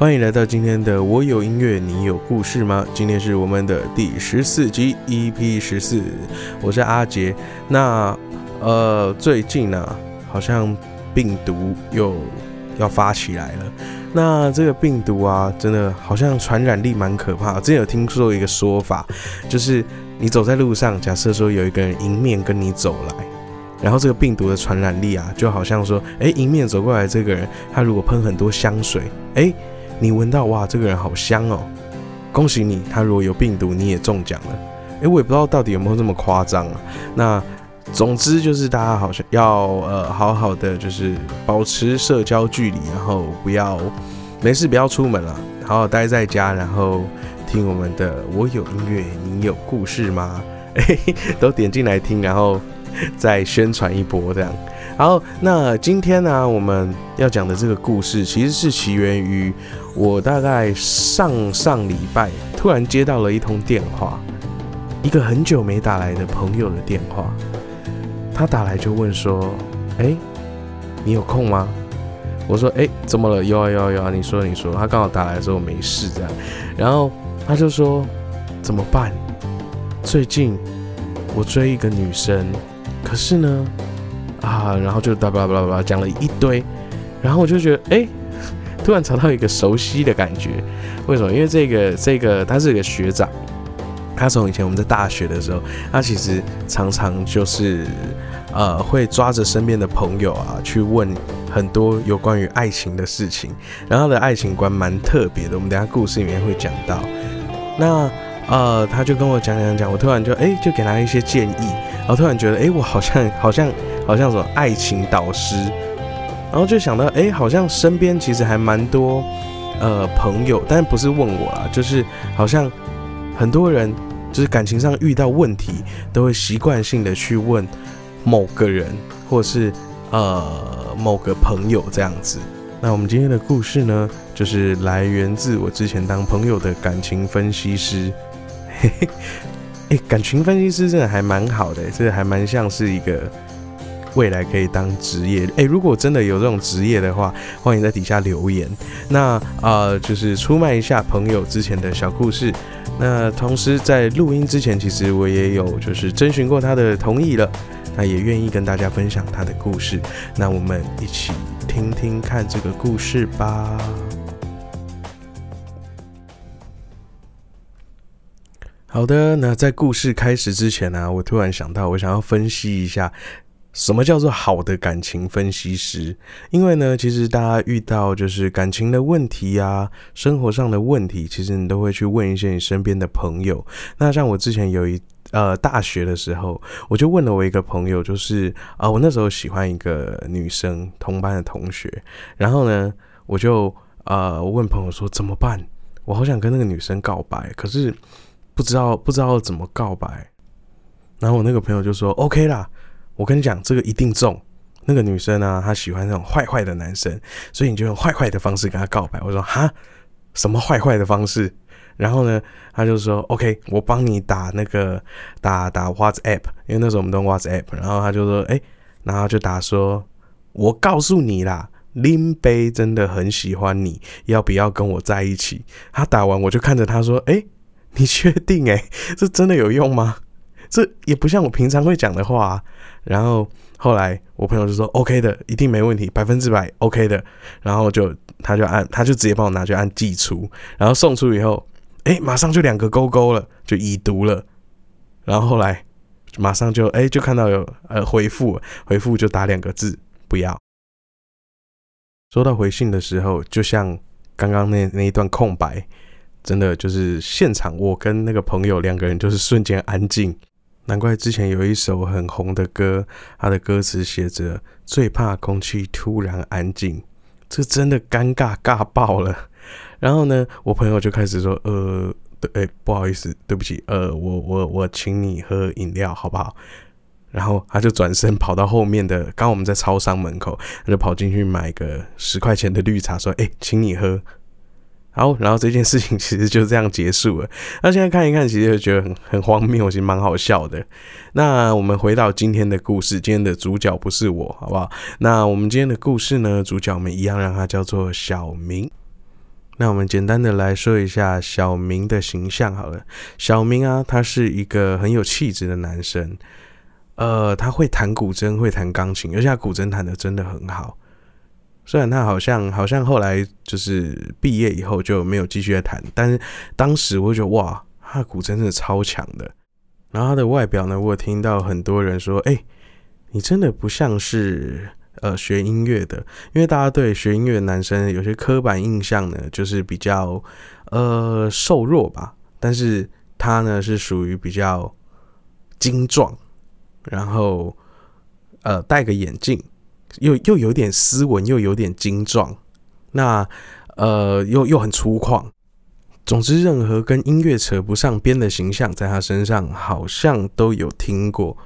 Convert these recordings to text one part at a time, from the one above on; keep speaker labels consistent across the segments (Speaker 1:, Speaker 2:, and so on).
Speaker 1: 欢迎来到今天的我有音乐，你有故事吗？今天是我们的第十四集，EP 十四，我是阿杰。那呃，最近呢，好像病毒又要发起来了。那这个病毒啊，真的好像传染力蛮可怕。之前有听说一个说法，就是你走在路上，假设说有一个人迎面跟你走来，然后这个病毒的传染力啊，就好像说，哎，迎面走过来这个人，他如果喷很多香水，哎。你闻到哇，这个人好香哦！恭喜你，他如果有病毒，你也中奖了。诶，我也不知道到底有没有这么夸张啊。那总之就是大家好像要呃好好的就是保持社交距离，然后不要没事不要出门了，好好待在家，然后听我们的我有音乐，你有故事吗？诶，都点进来听，然后再宣传一波这样。好，那今天呢，我们要讲的这个故事，其实是起源于我大概上上礼拜突然接到了一通电话，一个很久没打来的朋友的电话，他打来就问说：“哎，你有空吗？”我说：“哎，怎么了？有啊有啊有啊，你说你说。”他刚好打来的时候没事这样，然后他就说：“怎么办？最近我追一个女生，可是呢。”啊，然后就叭叭叭叭讲了一堆，然后我就觉得，哎，突然找到一个熟悉的感觉。为什么？因为这个这个他是一个学长，他从以前我们在大学的时候，他其实常常就是呃会抓着身边的朋友啊去问很多有关于爱情的事情，然后他的爱情观蛮特别的。我们等下故事里面会讲到。那呃，他就跟我讲讲讲，我突然就哎就给他一些建议，然后突然觉得哎我好像好像。好像什么爱情导师，然后就想到，哎，好像身边其实还蛮多，呃，朋友，但不是问我啦，就是好像很多人就是感情上遇到问题，都会习惯性的去问某个人，或是呃某个朋友这样子。那我们今天的故事呢，就是来源自我之前当朋友的感情分析师。嘿嘿，哎，感情分析师真的还蛮好的，这个还蛮像是一个。未来可以当职业，诶，如果真的有这种职业的话，欢迎在底下留言。那啊，就是出卖一下朋友之前的小故事。那同时在录音之前，其实我也有就是征询过他的同意了，那也愿意跟大家分享他的故事。那我们一起听听看这个故事吧。好的，那在故事开始之前呢，我突然想到，我想要分析一下。什么叫做好的感情分析师？因为呢，其实大家遇到就是感情的问题啊，生活上的问题，其实你都会去问一些你身边的朋友。那像我之前有一呃大学的时候，我就问了我一个朋友，就是啊，我那时候喜欢一个女生，同班的同学。然后呢，我就呃问朋友说怎么办？我好想跟那个女生告白，可是不知道不知道怎么告白。然后我那个朋友就说 OK 啦。我跟你讲，这个一定中。那个女生呢，她喜欢那种坏坏的男生，所以你就用坏坏的方式跟她告白。我说哈，什么坏坏的方式？然后呢，他就说 OK，我帮你打那个打打 WhatsApp，因为那时候我们都 WhatsApp。然后他就说，哎，然后就打说，我告诉你啦，林杯真的很喜欢你，要不要跟我在一起？他打完我就看着他说，哎，你确定？哎，这真的有用吗？这也不像我平常会讲的话。然后后来我朋友就说 OK 的，一定没问题，百分之百 OK 的。然后就他就按他就直接帮我拿去按寄出，然后送出以后，哎，马上就两个勾勾了，就已读了。然后后来马上就哎就看到有呃回复，回复就打两个字不要。收到回信的时候，就像刚刚那那一段空白，真的就是现场我跟那个朋友两个人就是瞬间安静。难怪之前有一首很红的歌，它的歌词写着“最怕空气突然安静”，这真的尴尬尬爆了。然后呢，我朋友就开始说：“呃，对，不好意思，对不起，呃，我我我请你喝饮料好不好？”然后他就转身跑到后面的，刚我们在超商门口，他就跑进去买个十块钱的绿茶，说：“哎，请你喝。”好，然后这件事情 其实就这样结束了。那现在看一看，其实就觉得很很荒谬，其实蛮好笑的。那我们回到今天的故事，今天的主角不是我，好不好？那我们今天的故事呢，主角我们一样让他叫做小明。那我们简单的来说一下小明的形象好了。小明啊，他是一个很有气质的男生，呃，他会弹古筝，会弹钢琴，而且他古筝弹的真的很好。虽然他好像好像后来就是毕业以后就没有继续在弹，但是当时我就觉得哇，他的古真的超强的。然后他的外表呢，我有听到很多人说，哎，你真的不像是。呃，学音乐的，因为大家对学音乐的男生有些刻板印象呢，就是比较呃瘦弱吧。但是他呢是属于比较精壮，然后呃戴个眼镜，又又有点斯文，又有点精壮，那呃又又很粗犷。总之，任何跟音乐扯不上边的形象，在他身上好像都有听过。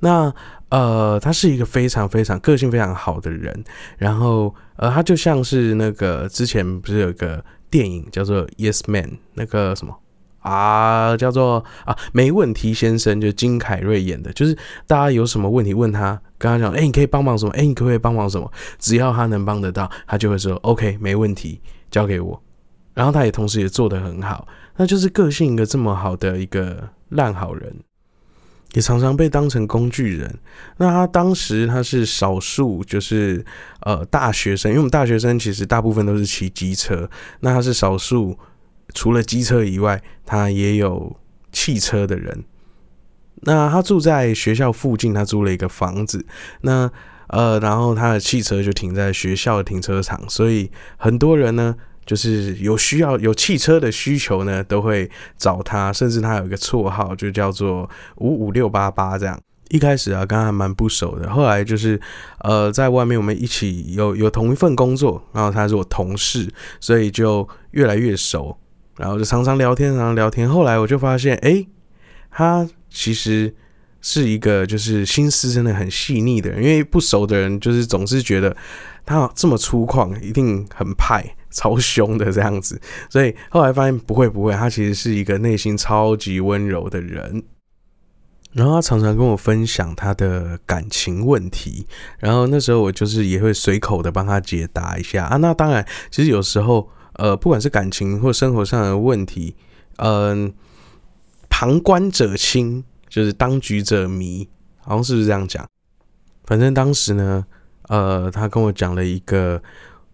Speaker 1: 那呃，他是一个非常非常个性非常好的人，然后呃，他就像是那个之前不是有个电影叫做《Yes Man》，那个什么啊，叫做啊没问题先生，就金凯瑞演的，就是大家有什么问题问他，跟他讲，哎，你可以帮忙什么？哎，你可不可以帮忙什么？只要他能帮得到，他就会说 OK，没问题，交给我。然后他也同时也做得很好，那就是个性一个这么好的一个烂好人。也常常被当成工具人。那他当时他是少数，就是呃大学生，因为我们大学生其实大部分都是骑机车。那他是少数，除了机车以外，他也有汽车的人。那他住在学校附近，他租了一个房子。那呃，然后他的汽车就停在学校的停车场，所以很多人呢。就是有需要有汽车的需求呢，都会找他，甚至他有一个绰号，就叫做五五六八八这样。一开始啊，跟他蛮不熟的，后来就是呃，在外面我们一起有有同一份工作，然后他是我同事，所以就越来越熟，然后就常常聊天，常常聊天。后来我就发现，哎，他其实是一个就是心思真的很细腻的人，因为不熟的人就是总是觉得他这么粗犷，一定很派。超凶的这样子，所以后来发现不会不会，他其实是一个内心超级温柔的人。然后他常常跟我分享他的感情问题，然后那时候我就是也会随口的帮他解答一下啊。那当然，其实有时候呃，不管是感情或生活上的问题，嗯，旁观者清，就是当局者迷，好像是不是这样讲？反正当时呢，呃，他跟我讲了一个。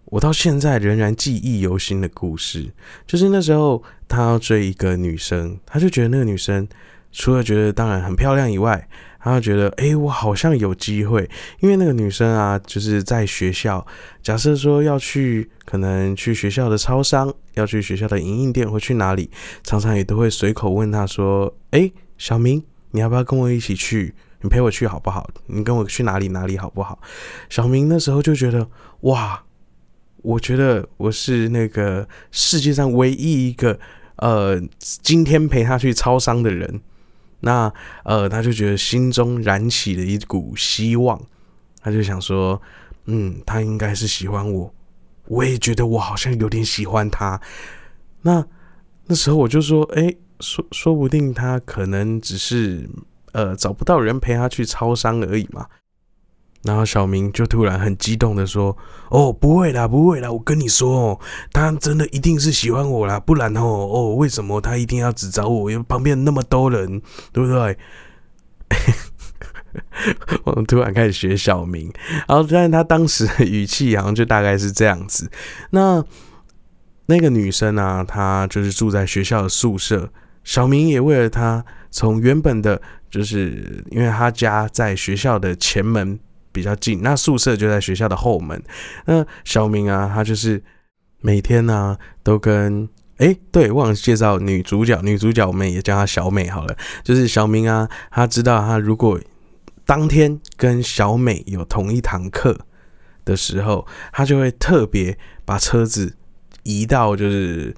Speaker 1: 我到现在仍然记忆犹新的故事，就是那时候他要追一个女生，他就觉得那个女生除了觉得当然很漂亮以外，他觉得哎，我好像有机会，因为那个女生啊，就是在学校，假设说要去，可能去学校的超商，要去学校的影印店，或去哪里，常常也都会随口问他说，哎，小明，你要不要跟我一起去？你陪我去好不好？你跟我去哪里哪里好不好？小明那时候就觉得哇。我觉得我是那个世界上唯一一个呃，今天陪他去超商的人。那呃，他就觉得心中燃起了一股希望，他就想说，嗯，他应该是喜欢我。我也觉得我好像有点喜欢他。那那时候我就说，哎，说说不定他可能只是呃找不到人陪他去超商而已嘛。然后小明就突然很激动的说：“哦，不会啦，不会啦，我跟你说哦，他真的一定是喜欢我啦，不然哦，哦，为什么他一定要只找我？因为旁边那么多人，对不对？” 我突然开始学小明，然后但是他当时的语气好像就大概是这样子。那那个女生啊，她就是住在学校的宿舍，小明也为了她从原本的，就是因为他家在学校的前门。比较近，那宿舍就在学校的后门。那小明啊，他就是每天呢都跟哎，对，忘了介绍女主角，女主角我们也叫她小美好了。就是小明啊，他知道他如果当天跟小美有同一堂课的时候，他就会特别把车子移到就是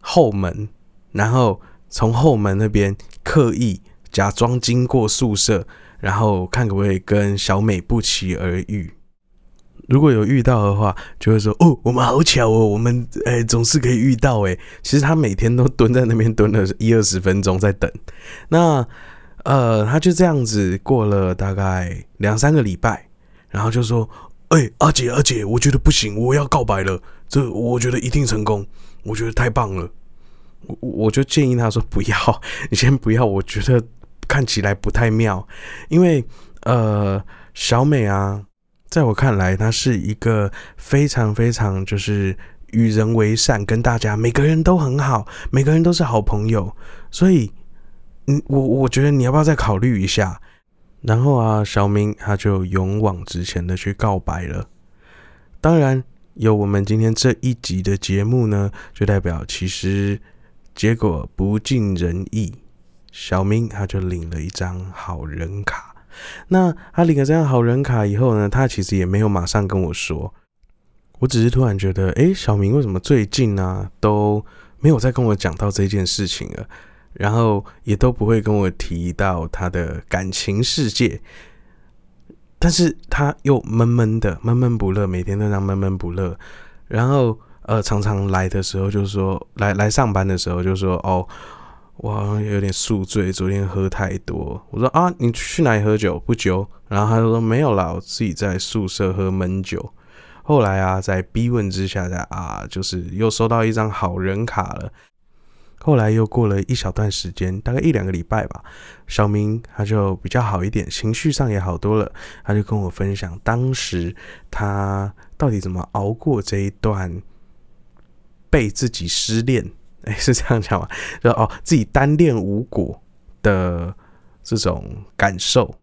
Speaker 1: 后门，然后从后门那边刻意假装经过宿舍。然后看可不可以跟小美不期而遇，如果有遇到的话，就会说哦，我们好巧哦，我们诶总是可以遇到诶。其实他每天都蹲在那边蹲了一二十分钟在等。那呃，他就这样子过了大概两三个礼拜，然后就说：“哎，阿姐阿姐，我觉得不行，我要告白了，这我觉得一定成功，我觉得太棒了。我我就建议他说不要，你先不要，我觉得看起来不太妙，因为呃，小美啊，在我看来，她是一个非常非常就是与人为善，跟大家每个人都很好，每个人都是好朋友，所以，嗯，我我觉得你要不要再考虑一下？然后啊，小明他就勇往直前的去告白了。当然，有我们今天这一集的节目呢，就代表其实。结果不尽人意，小明他就领了一张好人卡。那他领了这张好人卡以后呢，他其实也没有马上跟我说。我只是突然觉得，哎，小明为什么最近呢都没有再跟我讲到这件事情了？然后也都不会跟我提到他的感情世界。但是他又闷闷的，闷闷不乐，每天都这样闷闷不乐。然后。呃，常常来的时候就说来来上班的时候就说哦，我好像有点宿醉，昨天喝太多。我说啊，你去哪里喝酒？不酒。然后他就说没有啦，我自己在宿舍喝闷酒。后来啊，在逼问之下，在啊，就是又收到一张好人卡了。后来又过了一小段时间，大概一两个礼拜吧，小明他就比较好一点，情绪上也好多了。他就跟我分享当时他到底怎么熬过这一段。被自己失恋，是这样讲吗？就哦，自己单恋无果的这种感受。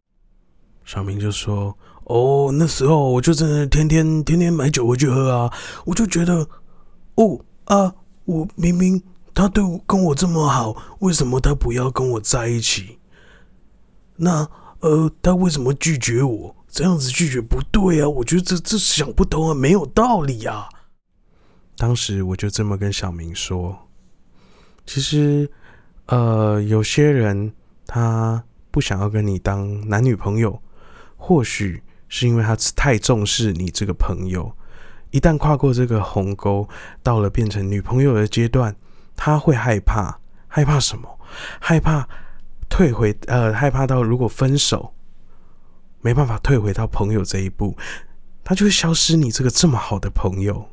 Speaker 1: 小明就说：“哦，那时候我就真的天天天天买酒回去喝啊，我就觉得，哦啊，我明明他对我跟我这么好，为什么他不要跟我在一起？那呃，他为什么拒绝我？这样子拒绝不对啊！我觉得这这想不通啊，没有道理啊。”当时我就这么跟小明说：“其实，呃，有些人他不想要跟你当男女朋友，或许是因为他太重视你这个朋友。一旦跨过这个鸿沟，到了变成女朋友的阶段，他会害怕，害怕什么？害怕退回，呃，害怕到如果分手，没办法退回到朋友这一步，他就会消失你这个这么好的朋友。”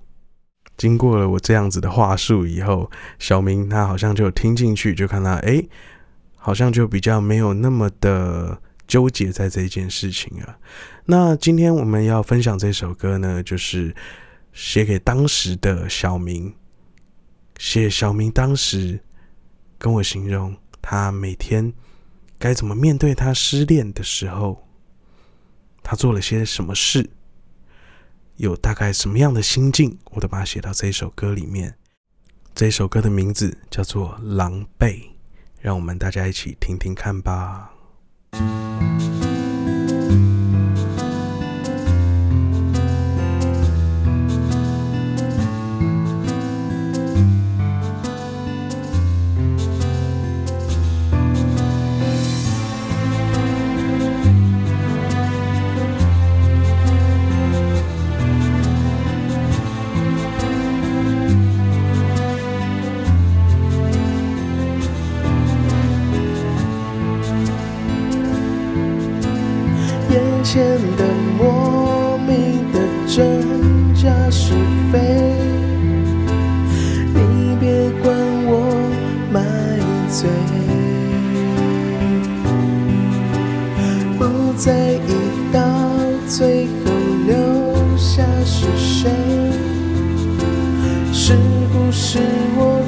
Speaker 1: 经过了我这样子的话术以后，小明他好像就听进去，就看他哎，好像就比较没有那么的纠结在这件事情了。那今天我们要分享这首歌呢，就是写给当时的小明，写小明当时跟我形容他每天该怎么面对他失恋的时候，他做了些什么事。有大概什么样的心境，我都把它写到这首歌里面。这首歌的名字叫做《狼狈》，让我们大家一起听听看吧。不在意到最后留下是谁是不是我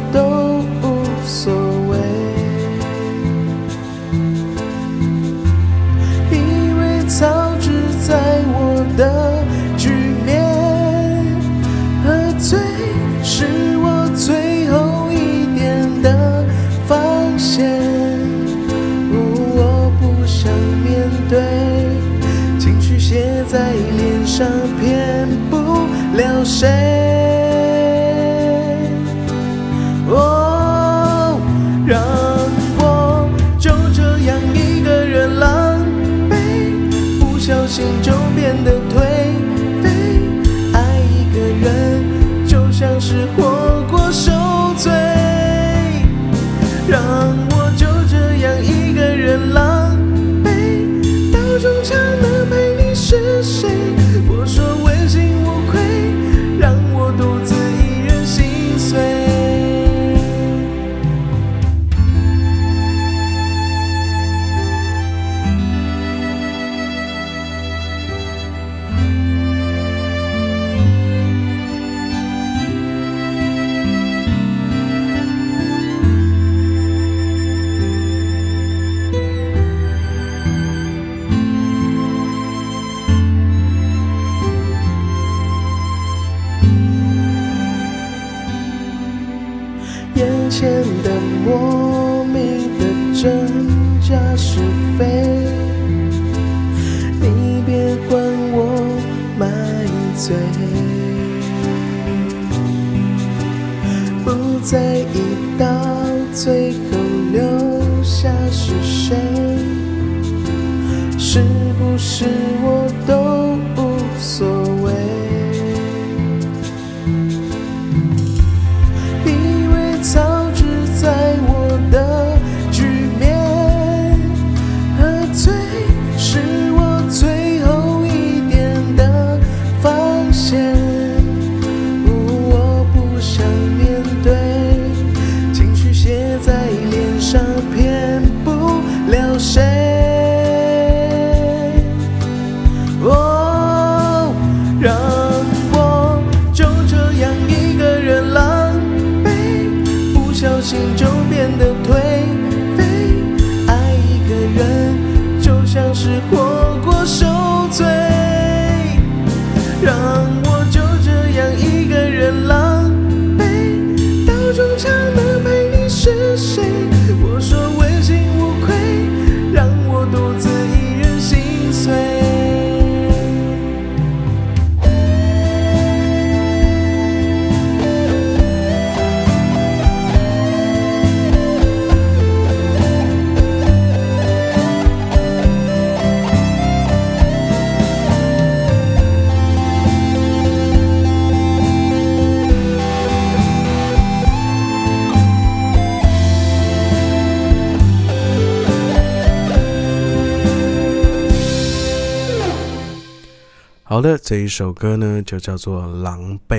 Speaker 1: 好的，这一首歌呢就叫做《狼狈》。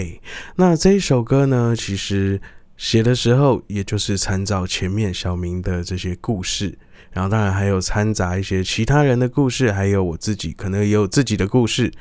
Speaker 1: 那这一首歌呢，其实写的时候，也就是参照前面小明的这些故事，然后当然还有掺杂一些其他人的故事，还有我自己可能也有自己的故事。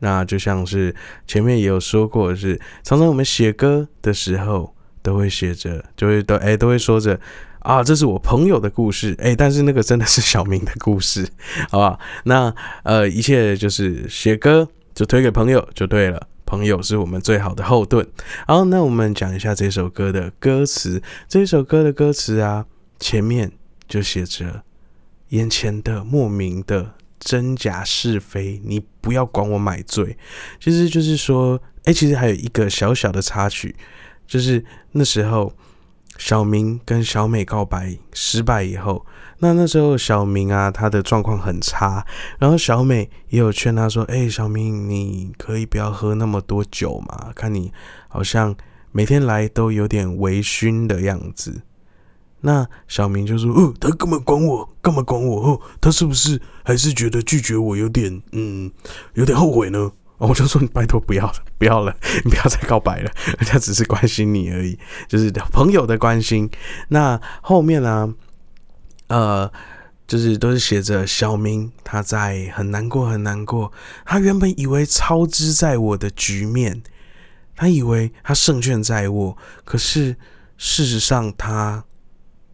Speaker 1: 那就像是前面也有说过，是常常我们写歌的时候都会写着，就会都哎、都会说着啊，这是我朋友的故事，哎、但是那个真的是小明的故事，好不好？那呃，一切就是写歌就推给朋友就对了，朋友是我们最好的后盾。好，那我们讲一下这首歌的歌词。这首歌的歌词啊，前面就写着眼前的莫名的真假是非，你不要管我买醉。其实就是说，哎、其实还有一个小小的插曲，就是那时候小明跟小美告白失败以后，那那时候小明啊，他的状况很差，然后小美也有劝他说：“哎、小明，你可以不要喝那么多酒嘛，看你好像每天来都有点微醺的样子。”那小明就说：“哦，他干嘛管我？干嘛管我？哦，他是不是还是觉得拒绝我有点嗯，有点后悔呢？”我就说：“你拜托不要了，不要了，你不要再告白了，人家只是关心你而已，就是朋友的关心。”那后面呢、呃，就是都是写着小明他在很难过很难过，他原本以为操之在我的局面，他以为他胜券在握，可是事实上他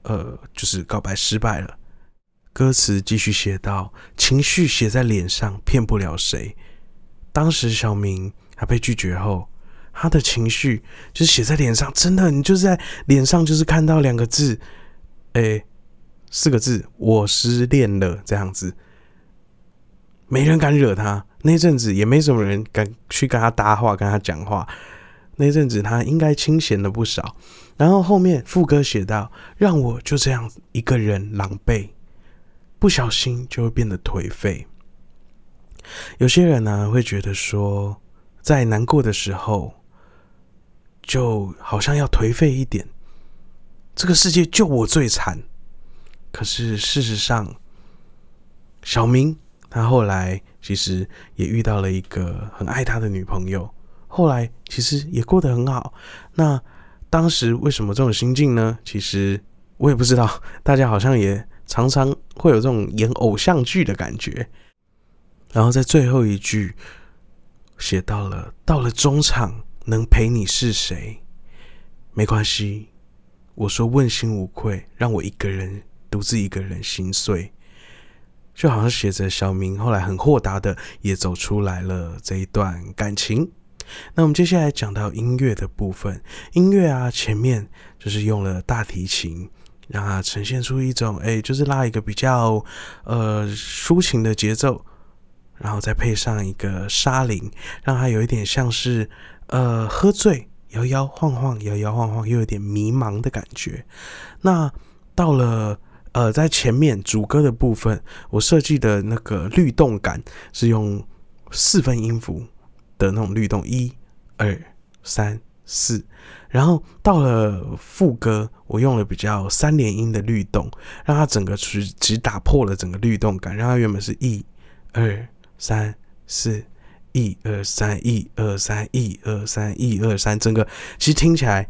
Speaker 1: 呃就是告白失败了。歌词继续写道：情绪写在脸上，骗不了谁。当时小明他被拒绝后，他的情绪就写在脸上，真的，你就是在脸上就是看到两个字，诶、四个字，我失恋了这样子，没人敢惹他。那阵子也没什么人敢去跟他搭话、跟他讲话。那阵子他应该清闲了不少。然后后面副歌写到：“让我就这样一个人狼狈，不小心就会变得颓废。”有些人呢、会觉得说，在难过的时候，就好像要颓废一点，这个世界就我最惨。可是事实上，小明他后来其实也遇到了一个很爱他的女朋友，后来其实也过得很好。那当时为什么这种心境呢？其实我也不知道，大家好像也常常会有这种演偶像剧的感觉。然后在最后一句写到了，到了中场能陪你是谁？没关系，我说问心无愧，让我一个人独自一个人心碎，就好像写着小明后来很豁达的也走出来了这一段感情。那我们接下来讲到音乐的部分，音乐啊前面就是用了大提琴，让它呈现出一种哎，就是拉一个比较呃抒情的节奏，然后再配上一个沙林，让它有一点像是呃喝醉，摇摇晃晃，摇摇晃晃，又有点迷茫的感觉。那到了呃在前面主歌的部分，我设计的那个律动感是用四分音符的那种律动，一、二、三。四，然后到了副歌，我用了比较三连音的律动，让它整个只只打破了整个律动感，让它原本是一、二、三、四，一、二、三、一、二、三、一、二、三、一、二、三，整个其实听起来，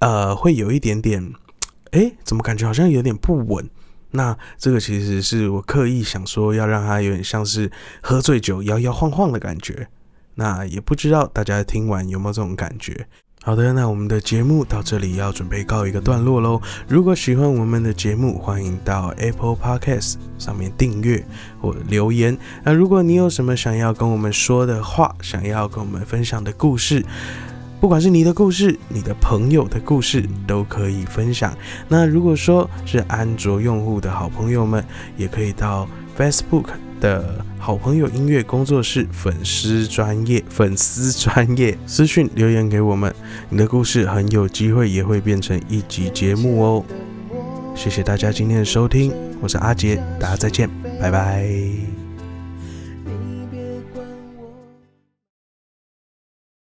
Speaker 1: 呃，会有一点点，哎，怎么感觉好像有点不稳？那这个其实是我刻意想说，要让它有点像是喝醉酒摇摇晃晃的感觉。那也不知道大家听完有没有这种感觉？好的，那我们的节目到这里要准备告一个段落喽。如果喜欢我们的节目，欢迎到 Apple Podcast 上面订阅或留言。那如果你有什么想要跟我们说的话，想要跟我们分享的故事，不管是你的故事、你的朋友的故事，都可以分享。那如果说是安卓用户的好朋友们，也可以到 Facebook。的好朋友音乐工作室粉丝专业粉丝专业私讯留言给我们，你的故事很有机会也会变成一集节目哦。谢谢大家今天的收听，我是阿杰，大家再见，拜拜。